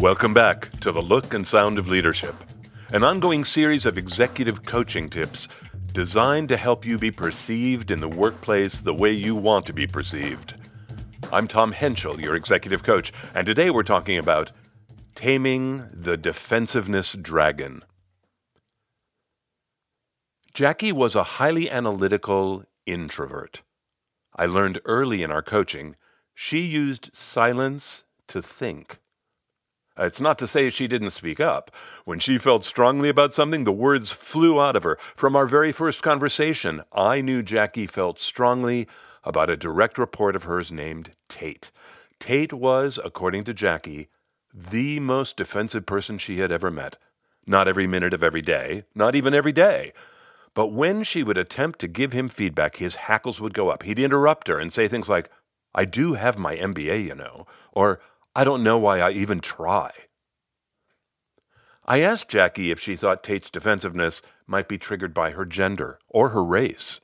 Welcome back to The Look and Sound of Leadership, an ongoing series of executive coaching tips designed to help you be perceived in the workplace the way you want to be perceived. I'm Tom Henschel, your executive coach, and today we're talking about taming the defensiveness dragon. Jackie was a highly analytical introvert. I learned early in our coaching she used silence to think. It's not to say she didn't speak up. When she felt strongly about something, the words flew out of her. From our very first conversation, I knew Jackie felt strongly about a direct report of hers named Tate. Tate was, according to Jackie, the most defensive person she had ever met. Not every minute of every day, not even every day. But when she would attempt to give him feedback, his hackles would go up. He'd interrupt her and say things like, I do have my MBA, you know, or I don't know why I even try. I asked Jackie if she thought Tate's defensiveness might be triggered by her gender or her race.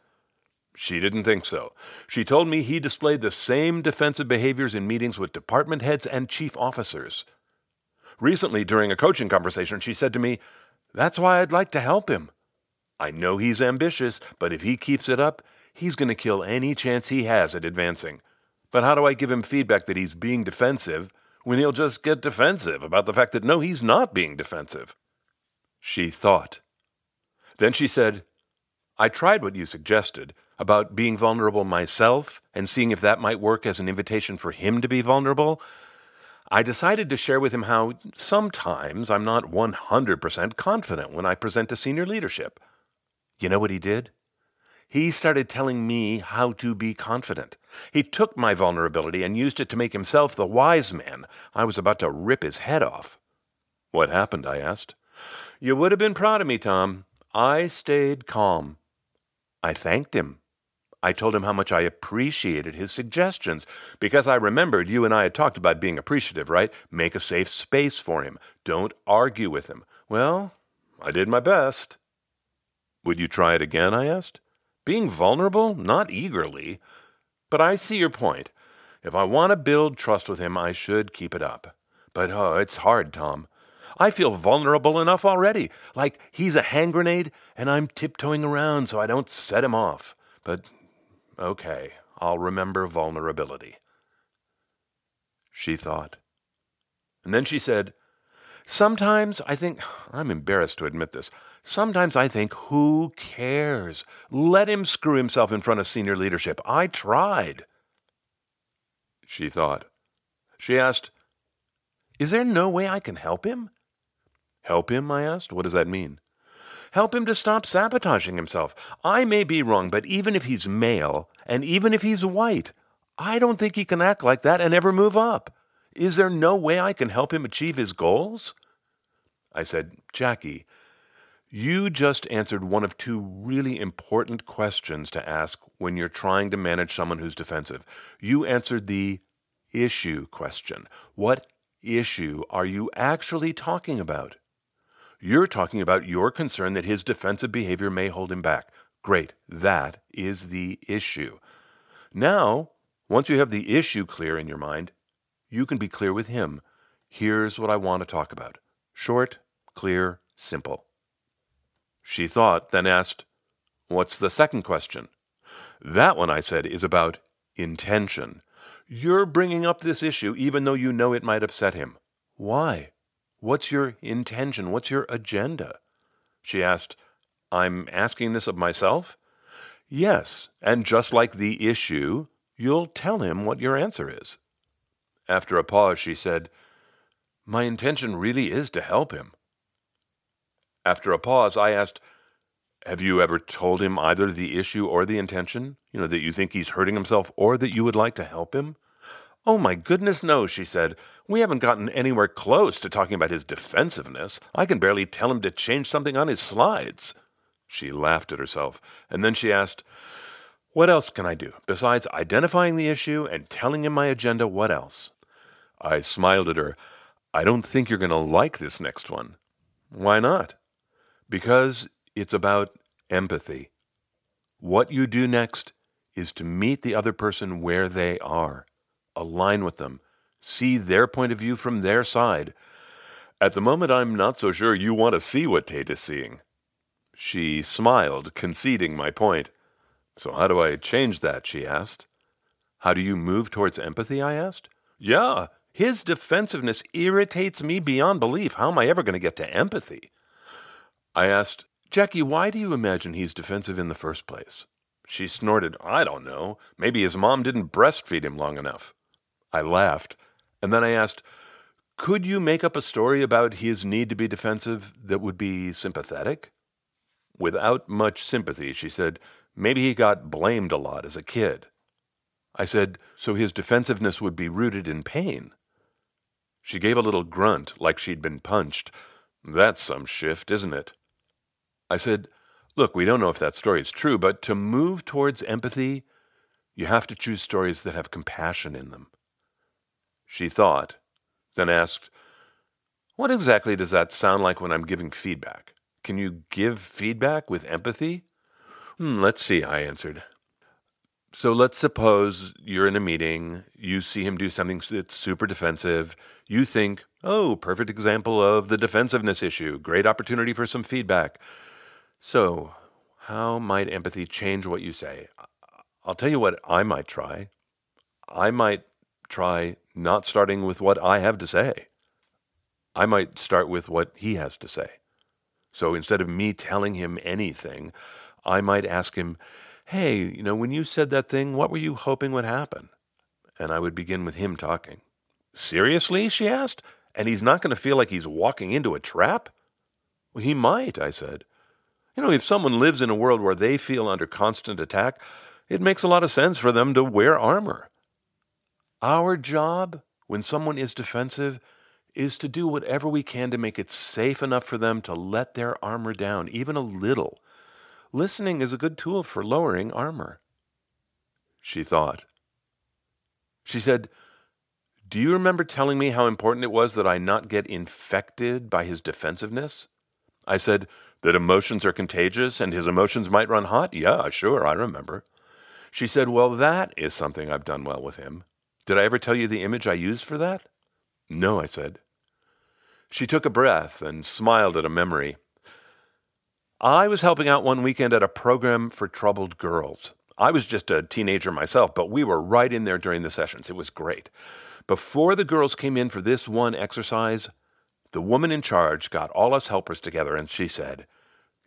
She didn't think so. She told me he displayed the same defensive behaviors in meetings with department heads and chief officers. Recently, during a coaching conversation, she said to me, That's why I'd like to help him. I know he's ambitious, but if he keeps it up, he's going to kill any chance he has at advancing. But how do I give him feedback that he's being defensive when he'll just get defensive about the fact that no, he's not being defensive? She thought. Then she said, I tried what you suggested about being vulnerable myself and seeing if that might work as an invitation for him to be vulnerable. I decided to share with him how sometimes I'm not 100% confident when I present to senior leadership. You know what he did? He started telling me how to be confident. He took my vulnerability and used it to make himself the wise man. I was about to rip his head off. What happened? I asked. You would have been proud of me, Tom. I stayed calm. I thanked him. I told him how much I appreciated his suggestions because I remembered you and I had talked about being appreciative, right? Make a safe space for him. Don't argue with him. Well, I did my best. Would you try it again? I asked. Being vulnerable? Not eagerly. But I see your point. If I want to build trust with him, I should keep it up. But oh, it's hard, Tom. I feel vulnerable enough already, like he's a hand grenade and I'm tiptoeing around so I don't set him off. But okay, I'll remember vulnerability. She thought. And then she said, Sometimes I think, I'm embarrassed to admit this, sometimes I think, who cares? Let him screw himself in front of senior leadership. I tried. She thought. She asked, Is there no way I can help him? Help him? I asked. What does that mean? Help him to stop sabotaging himself. I may be wrong, but even if he's male, and even if he's white, I don't think he can act like that and ever move up. Is there no way I can help him achieve his goals? I said, Jackie, you just answered one of two really important questions to ask when you're trying to manage someone who's defensive. You answered the issue question. What issue are you actually talking about? You're talking about your concern that his defensive behavior may hold him back. Great. That is the issue. Now, once you have the issue clear in your mind, you can be clear with him. Here's what I want to talk about short, clear, simple. She thought, then asked, What's the second question? That one, I said, is about intention. You're bringing up this issue even though you know it might upset him. Why? What's your intention? What's your agenda? She asked, I'm asking this of myself? Yes, and just like the issue, you'll tell him what your answer is. After a pause, she said, My intention really is to help him. After a pause, I asked, Have you ever told him either the issue or the intention? You know, that you think he's hurting himself or that you would like to help him? Oh, my goodness, no, she said. We haven't gotten anywhere close to talking about his defensiveness. I can barely tell him to change something on his slides. She laughed at herself, and then she asked, What else can I do? Besides identifying the issue and telling him my agenda, what else? I smiled at her. I don't think you're going to like this next one. Why not? Because it's about empathy. What you do next is to meet the other person where they are, align with them, see their point of view from their side, At the moment, I'm not so sure you want to see what Tate is seeing. She smiled, conceding my point. So, how do I change that? she asked. How do you move towards empathy? I asked. Yeah, his defensiveness irritates me beyond belief. How am I ever going to get to empathy? I asked, Jackie, why do you imagine he's defensive in the first place? She snorted, I don't know. Maybe his mom didn't breastfeed him long enough. I laughed, and then I asked, Could you make up a story about his need to be defensive that would be sympathetic? Without much sympathy, she said, Maybe he got blamed a lot as a kid. I said, So his defensiveness would be rooted in pain. She gave a little grunt, like she'd been punched. That's some shift, isn't it? I said, Look, we don't know if that story is true, but to move towards empathy, you have to choose stories that have compassion in them. She thought, then asked, What exactly does that sound like when I'm giving feedback? Can you give feedback with empathy? Hmm, let's see, I answered. So let's suppose you're in a meeting, you see him do something that's super defensive. You think, oh, perfect example of the defensiveness issue, great opportunity for some feedback. So, how might empathy change what you say? I'll tell you what I might try. I might try not starting with what I have to say. I might start with what he has to say. So instead of me telling him anything, I might ask him, Hey, you know, when you said that thing, what were you hoping would happen? And I would begin with him talking. Seriously? she asked. And he's not going to feel like he's walking into a trap? Well, he might, I said. You know, if someone lives in a world where they feel under constant attack, it makes a lot of sense for them to wear armor. Our job, when someone is defensive, is to do whatever we can to make it safe enough for them to let their armor down, even a little, Listening is a good tool for lowering armor. She thought. She said, Do you remember telling me how important it was that I not get infected by his defensiveness? I said, That emotions are contagious and his emotions might run hot? Yeah, sure, I remember. She said, Well, that is something I've done well with him. Did I ever tell you the image I used for that? No, I said. She took a breath and smiled at a memory. I was helping out one weekend at a program for troubled girls. I was just a teenager myself, but we were right in there during the sessions. It was great. Before the girls came in for this one exercise, the woman in charge got all us helpers together and she said,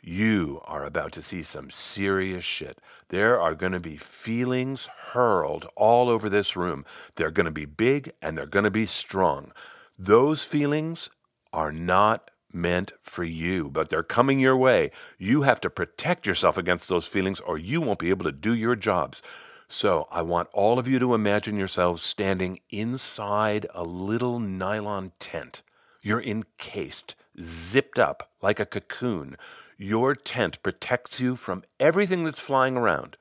You are about to see some serious shit. There are going to be feelings hurled all over this room. They're going to be big and they're going to be strong. Those feelings are not meant for you, but they're coming your way. You have to protect yourself against those feelings or you won't be able to do your jobs. So I want all of you to imagine yourselves standing inside a little nylon tent. You're encased, zipped up like a cocoon. Your tent protects you from everything that's flying around.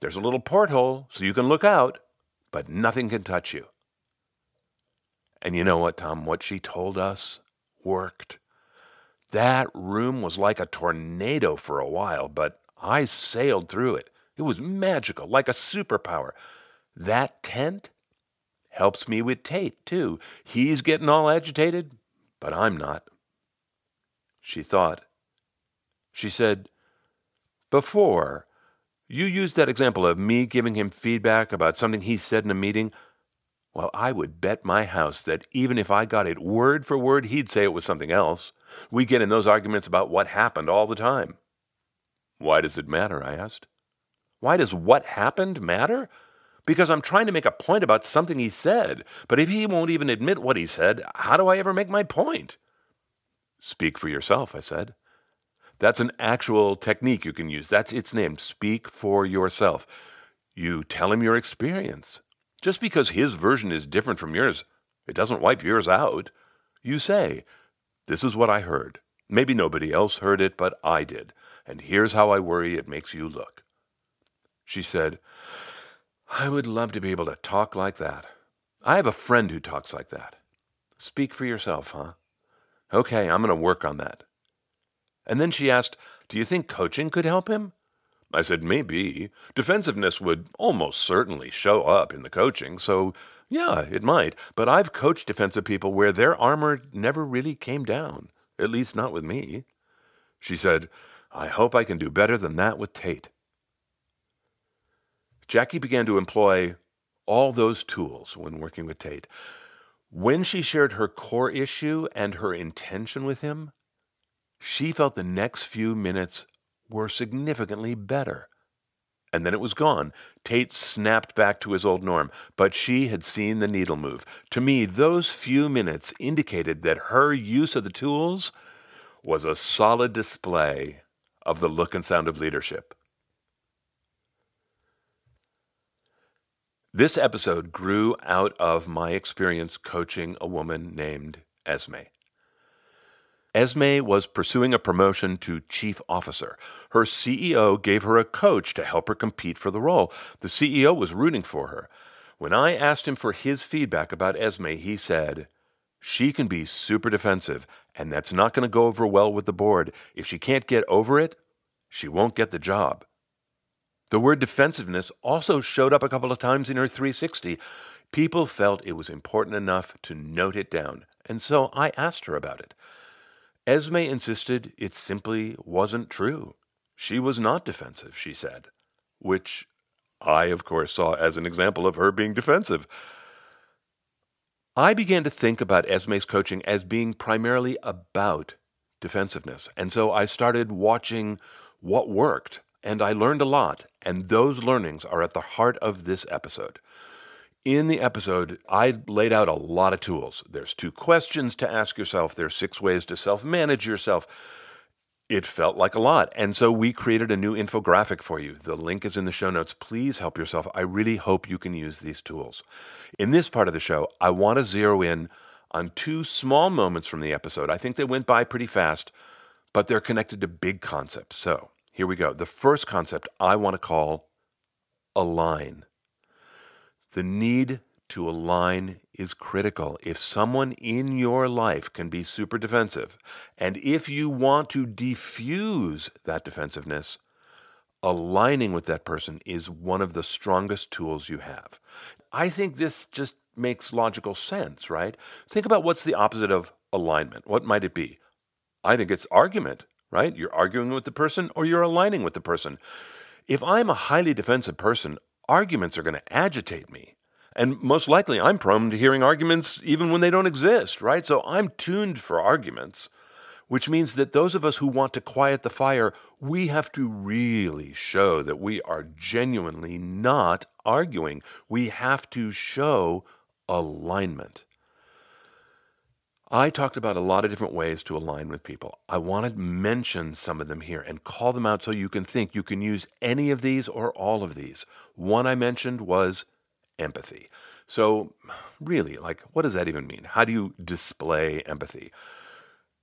There's a little porthole so you can look out, but nothing can touch you. And you know what, Tom? What she told us worked. That room was like a tornado for a while, but I sailed through it. It was magical, like a superpower. That tent helps me with Tate, too. He's getting all agitated, but I'm not. She thought. She said, Before, you used that example of me giving him feedback about something he said in a meeting. Well, I would bet my house that even if I got it word for word, he'd say it was something else. We get in those arguments about what happened all the time. Why does it matter? I asked. Why does what happened matter? Because I'm trying to make a point about something he said, but if he won't even admit what he said, how do I ever make my point? Speak for yourself, I said. That's an actual technique you can use. That's its name. Speak for yourself. You tell him your experience. Just because his version is different from yours, it doesn't wipe yours out. You say, This is what I heard. Maybe nobody else heard it, but I did. And here's how I worry it makes you look. She said, I would love to be able to talk like that. I have a friend who talks like that. Speak for yourself, huh? Okay, I'm going to work on that. And then she asked, Do you think coaching could help him? I said, maybe. Defensiveness would almost certainly show up in the coaching, so Yeah, it might, but I've coached defensive people where their armor never really came down, at least not with me. She said, I hope I can do better than that with Tate. Jackie began to employ all those tools when working with Tate. When she shared her core issue and her intention with him, she felt the next few minutes were significantly better. And then it was gone. Tate snapped back to his old norm, but she had seen the needle move. To me, those few minutes indicated that her use of the tools was a solid display of the look and sound of leadership. This episode grew out of my experience coaching a woman named Esme. Esme was pursuing a promotion to chief officer. Her CEO gave her a coach to help her compete for the role. The CEO was rooting for her. When I asked him for his feedback about Esme, he said, She can be super defensive, and that's not going to go over well with the board. If she can't get over it, she won't get the job. The word defensiveness also showed up a couple of times in her 360. People felt it was important enough to note it down, and so I asked her about it. Esme insisted it simply wasn't true. She was not defensive, she said, which I, of course, saw as an example of her being defensive. I began to think about Esme's coaching as being primarily about defensiveness. And so I started watching what worked, and I learned a lot. And those learnings are at the heart of this episode. In the episode, I laid out a lot of tools. There's two questions to ask yourself, there's six ways to self manage yourself. It felt like a lot. And so we created a new infographic for you. The link is in the show notes. Please help yourself. I really hope you can use these tools. In this part of the show, I want to zero in on two small moments from the episode. I think they went by pretty fast, but they're connected to big concepts. So here we go. The first concept I want to call align. The need to align is critical. If someone in your life can be super defensive, and if you want to defuse that defensiveness, aligning with that person is one of the strongest tools you have. I think this just makes logical sense, right? Think about what's the opposite of alignment. What might it be? I think it's argument, right? You're arguing with the person or you're aligning with the person. If I'm a highly defensive person, arguments are going to agitate me. And most likely, I'm prone to hearing arguments even when they don't exist, right? So I'm tuned for arguments, which means that those of us who want to quiet the fire, we have to really show that we are genuinely not arguing. We have to show alignment. I talked about a lot of different ways to align with people. I want to mention some of them here and call them out so you can think you can use any of these or all of these. One I mentioned was empathy. So, really, like, what does that even mean? How do you display empathy?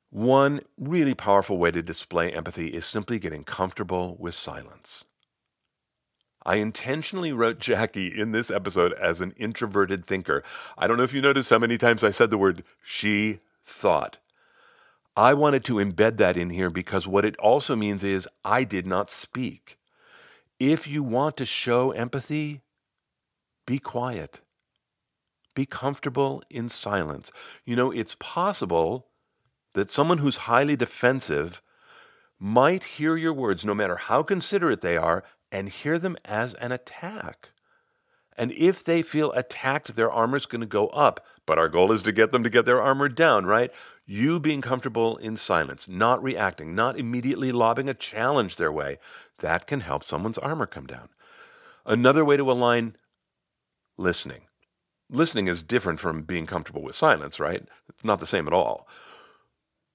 One really powerful way to display empathy is simply getting comfortable with silence. I intentionally wrote Jackie in this episode as an introverted thinker. I don't know if you noticed how many times I said the word she thought. I wanted to embed that in here because what it also means is I did not speak. If you want to show empathy, be quiet. Be comfortable in silence. You know, it's possible that someone who's highly defensive might hear your words, no matter how considerate they are, and hear them as an attack. And if they feel attacked, their armor's going to go up. But our goal is to get them to get their armor down, right? You being comfortable in silence, not reacting, not immediately lobbing a challenge their way, that can help someone's armor come down. Another way to align listening. Listening is different from being comfortable with silence, right? It's not the same at all.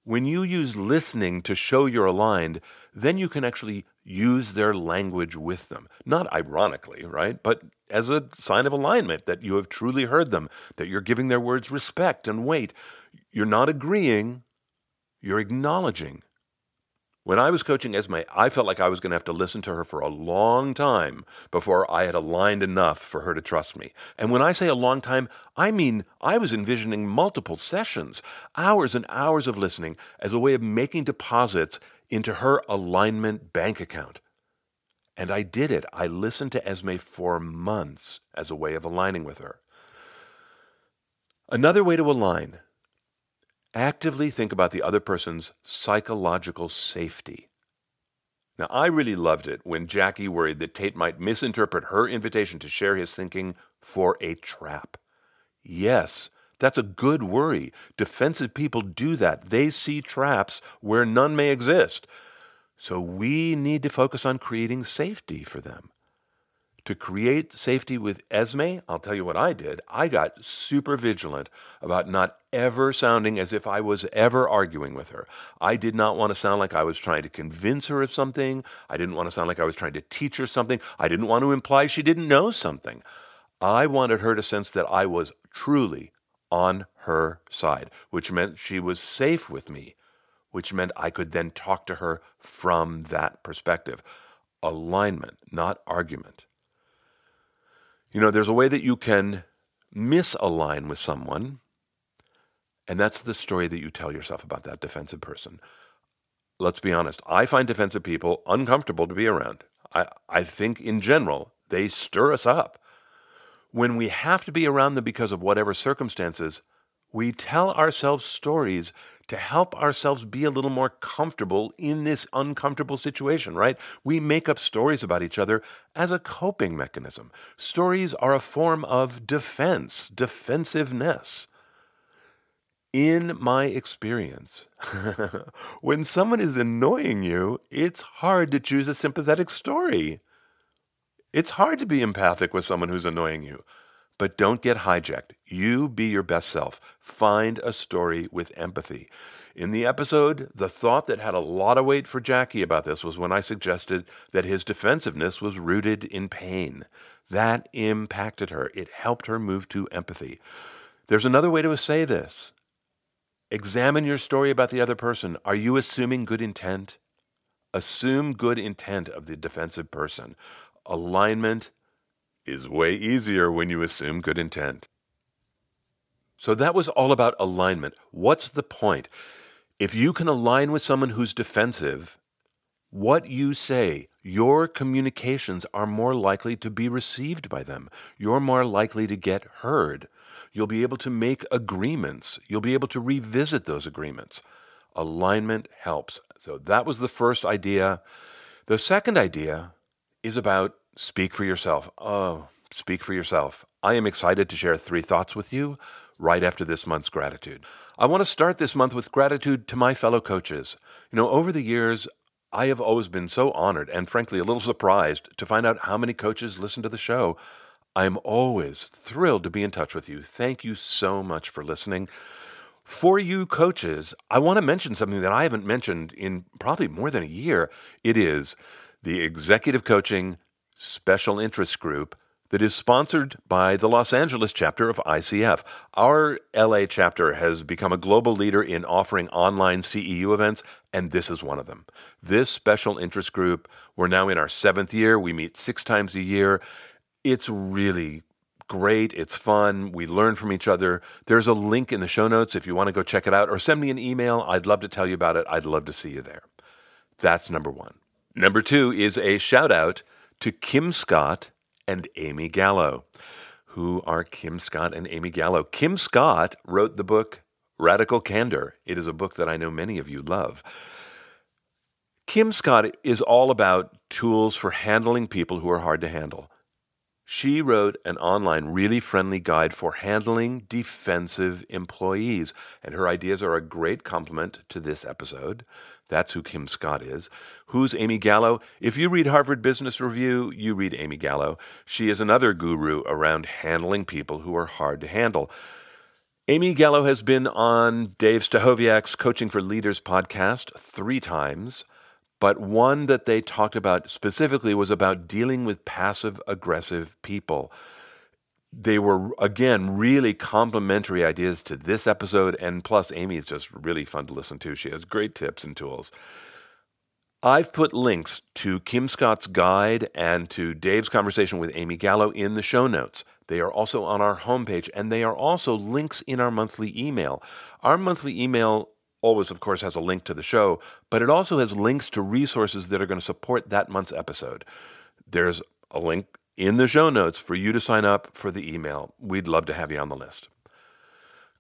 When you use listening to show you're aligned, then you can actually use their language with them. Not ironically, right? But as a sign of alignment that you have truly heard them, that you're giving their words respect and weight. You're not agreeing, you're acknowledging. When I was coaching Esme, I felt like I was going to have to listen to her for a long time before I had aligned enough for her to trust me. And when I say a long time, I mean I was envisioning multiple sessions, hours and hours of listening as a way of making deposits into her alignment bank account. And I did it. I listened to Esme for months as a way of aligning with her. Another way to align actively think about the other person's psychological safety. Now, I really loved it when Jackie worried that Tate might misinterpret her invitation to share his thinking for a trap. Yes, that's a good worry. Defensive people do that. They see traps where none may exist. So we need to focus on creating safety for them. To create safety with Esme, I'll tell you what I did. I got super vigilant about not ever sounding as if I was ever arguing with her. I did not want to sound like I was trying to convince her of something. I didn't want to sound like I was trying to teach her something. I didn't want to imply she didn't know something. I wanted her to sense that I was truly on her side, which meant she was safe with me, which meant I could then talk to her from that perspective. Alignment, not argument. You know, there's a way that you can misalign with someone, and that's the story that you tell yourself about that defensive person. Let's be honest, I find defensive people uncomfortable to be around. I, I think in general, they stir us up. When we have to be around them because of whatever circumstances, we tell ourselves stories to help ourselves be a little more comfortable in this uncomfortable situation, right? We make up stories about each other as a coping mechanism. Stories are a form of defense, defensiveness. In my experience, when someone is annoying you, it's hard to choose a sympathetic story. It's hard to be empathic with someone who's annoying you. But don't get hijacked. You be your best self. Find a story with empathy. In the episode, the thought that had a lot of weight for Jackie about this was when I suggested that his defensiveness was rooted in pain. That impacted her. It helped her move to empathy. There's another way to say this. Examine your story about the other person. Are you assuming good intent? Assume good intent of the defensive person. Alignment is way easier when you assume good intent. So that was all about alignment. What's the point? If you can align with someone who's defensive, what you say, your communications are more likely to be received by them. You're more likely to get heard. You'll be able to make agreements. You'll be able to revisit those agreements. Alignment helps. So that was the first idea. The second idea is about Speak for yourself. Oh, speak for yourself. I am excited to share three thoughts with you right after this month's gratitude. I want to start this month with gratitude to my fellow coaches. You know, over the years, I have always been so honored and frankly a little surprised to find out how many coaches listen to the show. I'm always thrilled to be in touch with you. Thank you so much for listening. For you coaches, I want to mention something that I haven't mentioned in probably more than a year. It is the executive coaching special interest group that is sponsored by the Los Angeles chapter of ICF. Our LA chapter has become a global leader in offering online CEU events, and this is one of them. This special interest group, we're now in our seventh year. We meet six times a year. It's really great. It's fun. We learn from each other. There's a link in the show notes if you want to go check it out, or send me an email. I'd love to tell you about it. I'd love to see you there. That's number one. Number two is a shout out to Kim Scott and Amy Gallo. Who are Kim Scott and Amy Gallo? Kim Scott wrote the book Radical Candor. It is a book that I know many of you love. Kim Scott is all about tools for handling people who are hard to handle. She wrote an online, really friendly guide for handling defensive employees, and her ideas are a great complement to this episode. That's who Kim Scott is. Who's Amy Gallo? If you read Harvard Business Review, you read Amy Gallo. She is another guru around handling people who are hard to handle. Amy Gallo has been on Dave Stachowiak's Coaching for Leaders podcast three times, but one that they talked about specifically was about dealing with passive aggressive people they were again really complementary ideas to this episode and plus amy is just really fun to listen to. She has great tips and tools. I've put links to kim scott's guide and to dave's conversation with amy gallo in the show notes. They are also on our homepage and they are also links in our monthly email. Our monthly email always of course has a link to the show but it also has links to resources that are going to support that month's episode. There's a link in the show notes for you to sign up for the email. We'd love to have you on the list.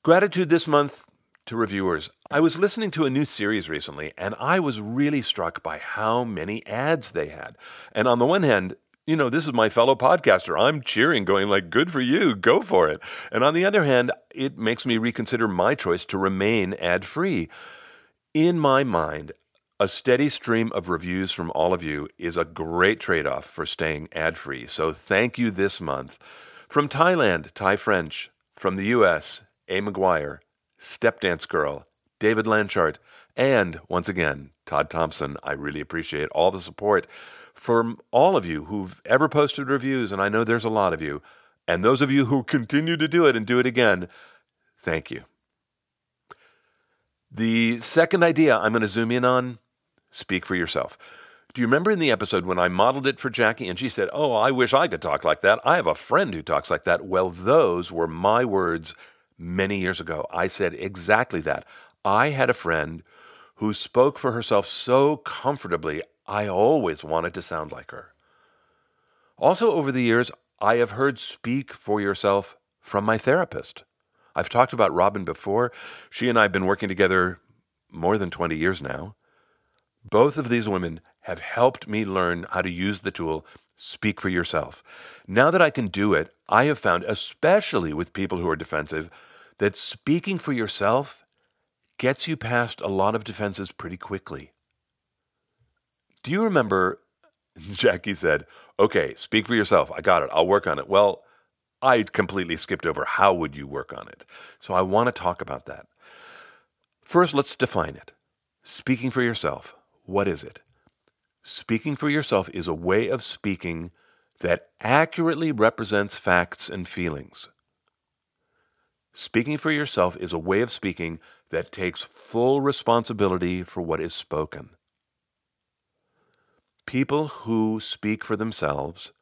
Gratitude this month to reviewers. I was listening to a new series recently, and I was really struck by how many ads they had. And on the one hand, you know, this is my fellow podcaster. I'm cheering, going like, good for you, go for it. And on the other hand, it makes me reconsider my choice to remain ad free. In my mind, a steady stream of reviews from all of you is a great trade off for staying ad free. So thank you this month. From Thailand, Thai French. From the US, A. McGuire, Step Dance Girl, David Lanchart, and once again, Todd Thompson. I really appreciate all the support from all of you who've ever posted reviews, and I know there's a lot of you, and those of you who continue to do it and do it again, thank you. The second idea I'm going to zoom in on speak for yourself. Do you remember in the episode when I modeled it for Jackie and she said, Oh, I wish I could talk like that? I have a friend who talks like that. Well, those were my words many years ago. I said exactly that. I had a friend who spoke for herself so comfortably, I always wanted to sound like her. Also, over the years, I have heard speak for yourself from my therapist. I've talked about Robin before. She and I have been working together more than 20 years now. Both of these women have helped me learn how to use the tool Speak for Yourself. Now that I can do it, I have found, especially with people who are defensive, that speaking for yourself gets you past a lot of defenses pretty quickly. Do you remember Jackie said, Okay, speak for yourself. I got it. I'll work on it. Well, I completely skipped over how would you work on it. So I want to talk about that. First, let's define it. Speaking for yourself, what is it? Speaking for yourself is a way of speaking that accurately represents facts and feelings. Speaking for yourself is a way of speaking that takes full responsibility for what is spoken. People who speak for themselves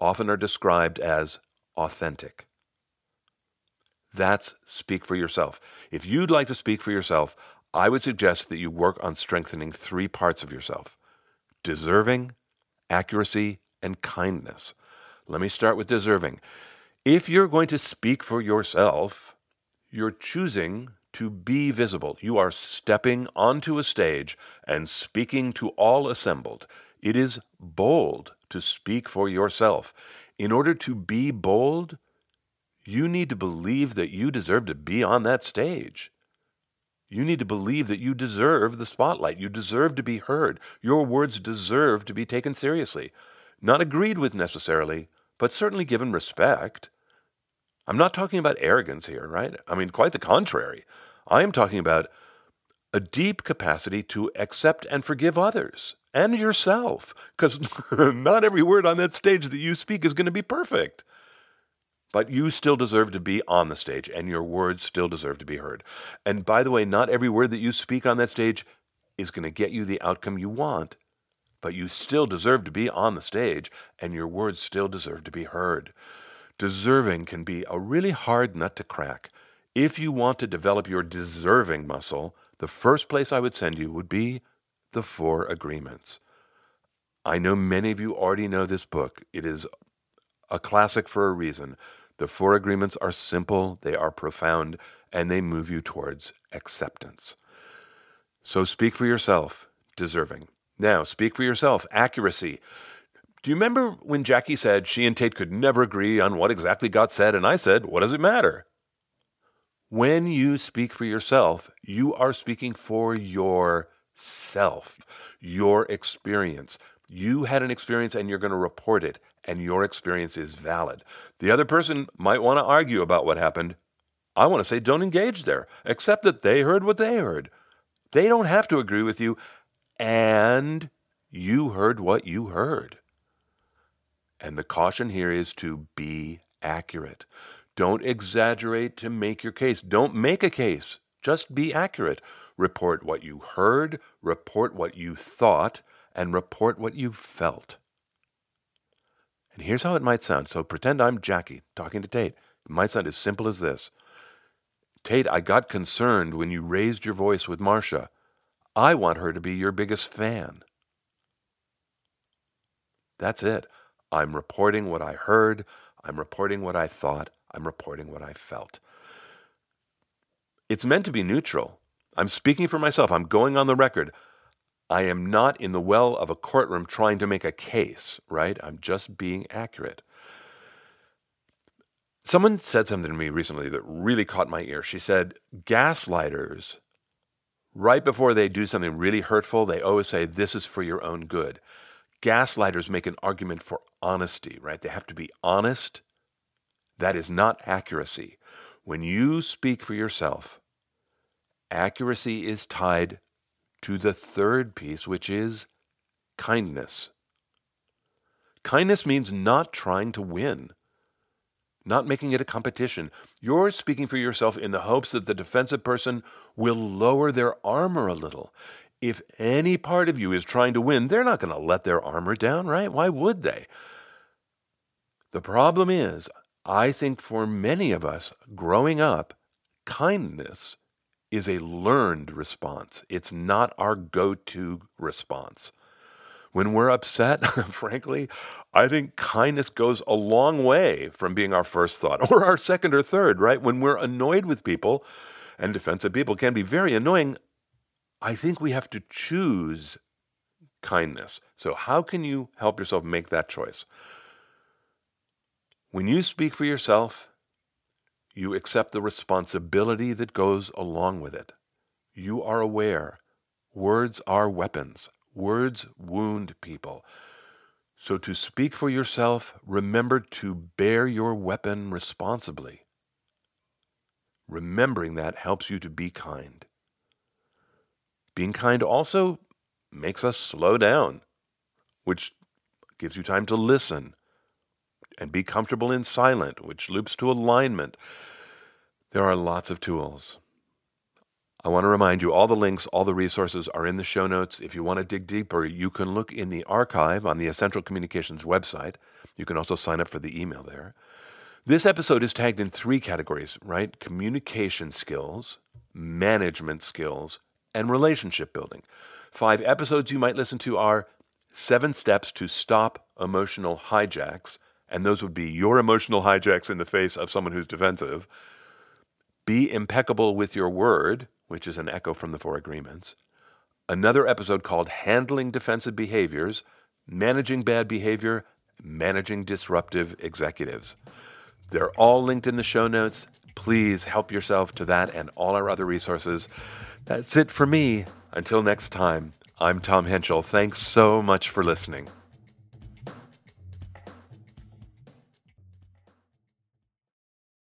often are described as authentic. That's speak for yourself. If you'd like to speak for yourself, I would suggest that you work on strengthening three parts of yourself deserving, accuracy, and kindness. Let me start with deserving. If you're going to speak for yourself, you're choosing to be visible. You are stepping onto a stage and speaking to all assembled. It is bold to speak for yourself. In order to be bold, you need to believe that you deserve to be on that stage. You need to believe that you deserve the spotlight. You deserve to be heard. Your words deserve to be taken seriously. Not agreed with necessarily, but certainly given respect. I'm not talking about arrogance here, right? I mean, quite the contrary. I am talking about a deep capacity to accept and forgive others and yourself, because not every word on that stage that you speak is going to be perfect. But you still deserve to be on the stage, and your words still deserve to be heard. And by the way, not every word that you speak on that stage is going to get you the outcome you want, but you still deserve to be on the stage, and your words still deserve to be heard. Deserving can be a really hard nut to crack. If you want to develop your deserving muscle, the first place I would send you would be the Four Agreements. I know many of you already know this book. It is a classic for a reason. The Four Agreements are simple, they are profound, and they move you towards acceptance. So speak for yourself, deserving. Now, speak for yourself, accuracy. Do you remember when Jackie said she and Tate could never agree on what exactly got said? And I said, What does it matter? When you speak for yourself, you are speaking for yourself, your experience. You had an experience and you're going to report it, and your experience is valid. The other person might want to argue about what happened. I want to say don't engage there. Accept that they heard what they heard. They don't have to agree with you, and you heard what you heard. And the caution here is to be accurate. Don't exaggerate to make your case. Don't make a case. Just be accurate. Report what you heard, report what you thought, and report what you felt. And here's how it might sound. So pretend I'm Jackie talking to Tate. It might sound as simple as this Tate, I got concerned when you raised your voice with Marcia. I want her to be your biggest fan. That's it. I'm reporting what I heard. I'm reporting what I thought. I'm reporting what I felt. It's meant to be neutral. I'm speaking for myself. I'm going on the record. I am not in the well of a courtroom trying to make a case, right? I'm just being accurate. Someone said something to me recently that really caught my ear. She said, Gaslighters, right before they do something really hurtful, they always say, This is for your own good. Gaslighters make an argument for honesty, right? They have to be honest. That is not accuracy. When you speak for yourself, accuracy is tied to the third piece, which is kindness. Kindness means not trying to win not making it a competition. You're speaking for yourself in the hopes that the defensive person will lower their armor a little. If any part of you is trying to win, they're not going to let their armor down, right? Why would they? The problem is, I think for many of us growing up, kindness is a learned response. It's not our go to response. When we're upset, frankly, I think kindness goes a long way from being our first thought or our second or third, right? When we're annoyed with people, and defensive people can be very annoying, I think we have to choose kindness. So, how can you help yourself make that choice? When you speak for yourself, you accept the responsibility that goes along with it. You are aware. Words are weapons. Words wound people. So to speak for yourself, remember to bear your weapon responsibly. Remembering that helps you to be kind. Being kind also makes us slow down, which gives you time to listen and be comfortable in silent, which loops to alignment. There are lots of tools. I want to remind you all the links, all the resources are in the show notes. If you want to dig deeper, you can look in the archive on the Essential Communications website. You can also sign up for the email there. This episode is tagged in three categories, right? Communication skills, management skills, and relationship building. Five episodes you might listen to are Seven Steps to Stop Emotional Hijacks, and those would be your emotional hijacks in the face of someone who's defensive. Be impeccable with your word, which is an echo from the Four Agreements. Another episode called Handling Defensive Behaviors, Managing Bad Behavior, Managing Disruptive Executives. They're all linked in the show notes. Please help yourself to that and all our other resources. That's it for me. Until next time, I'm Tom Henschel. Thanks so much for listening.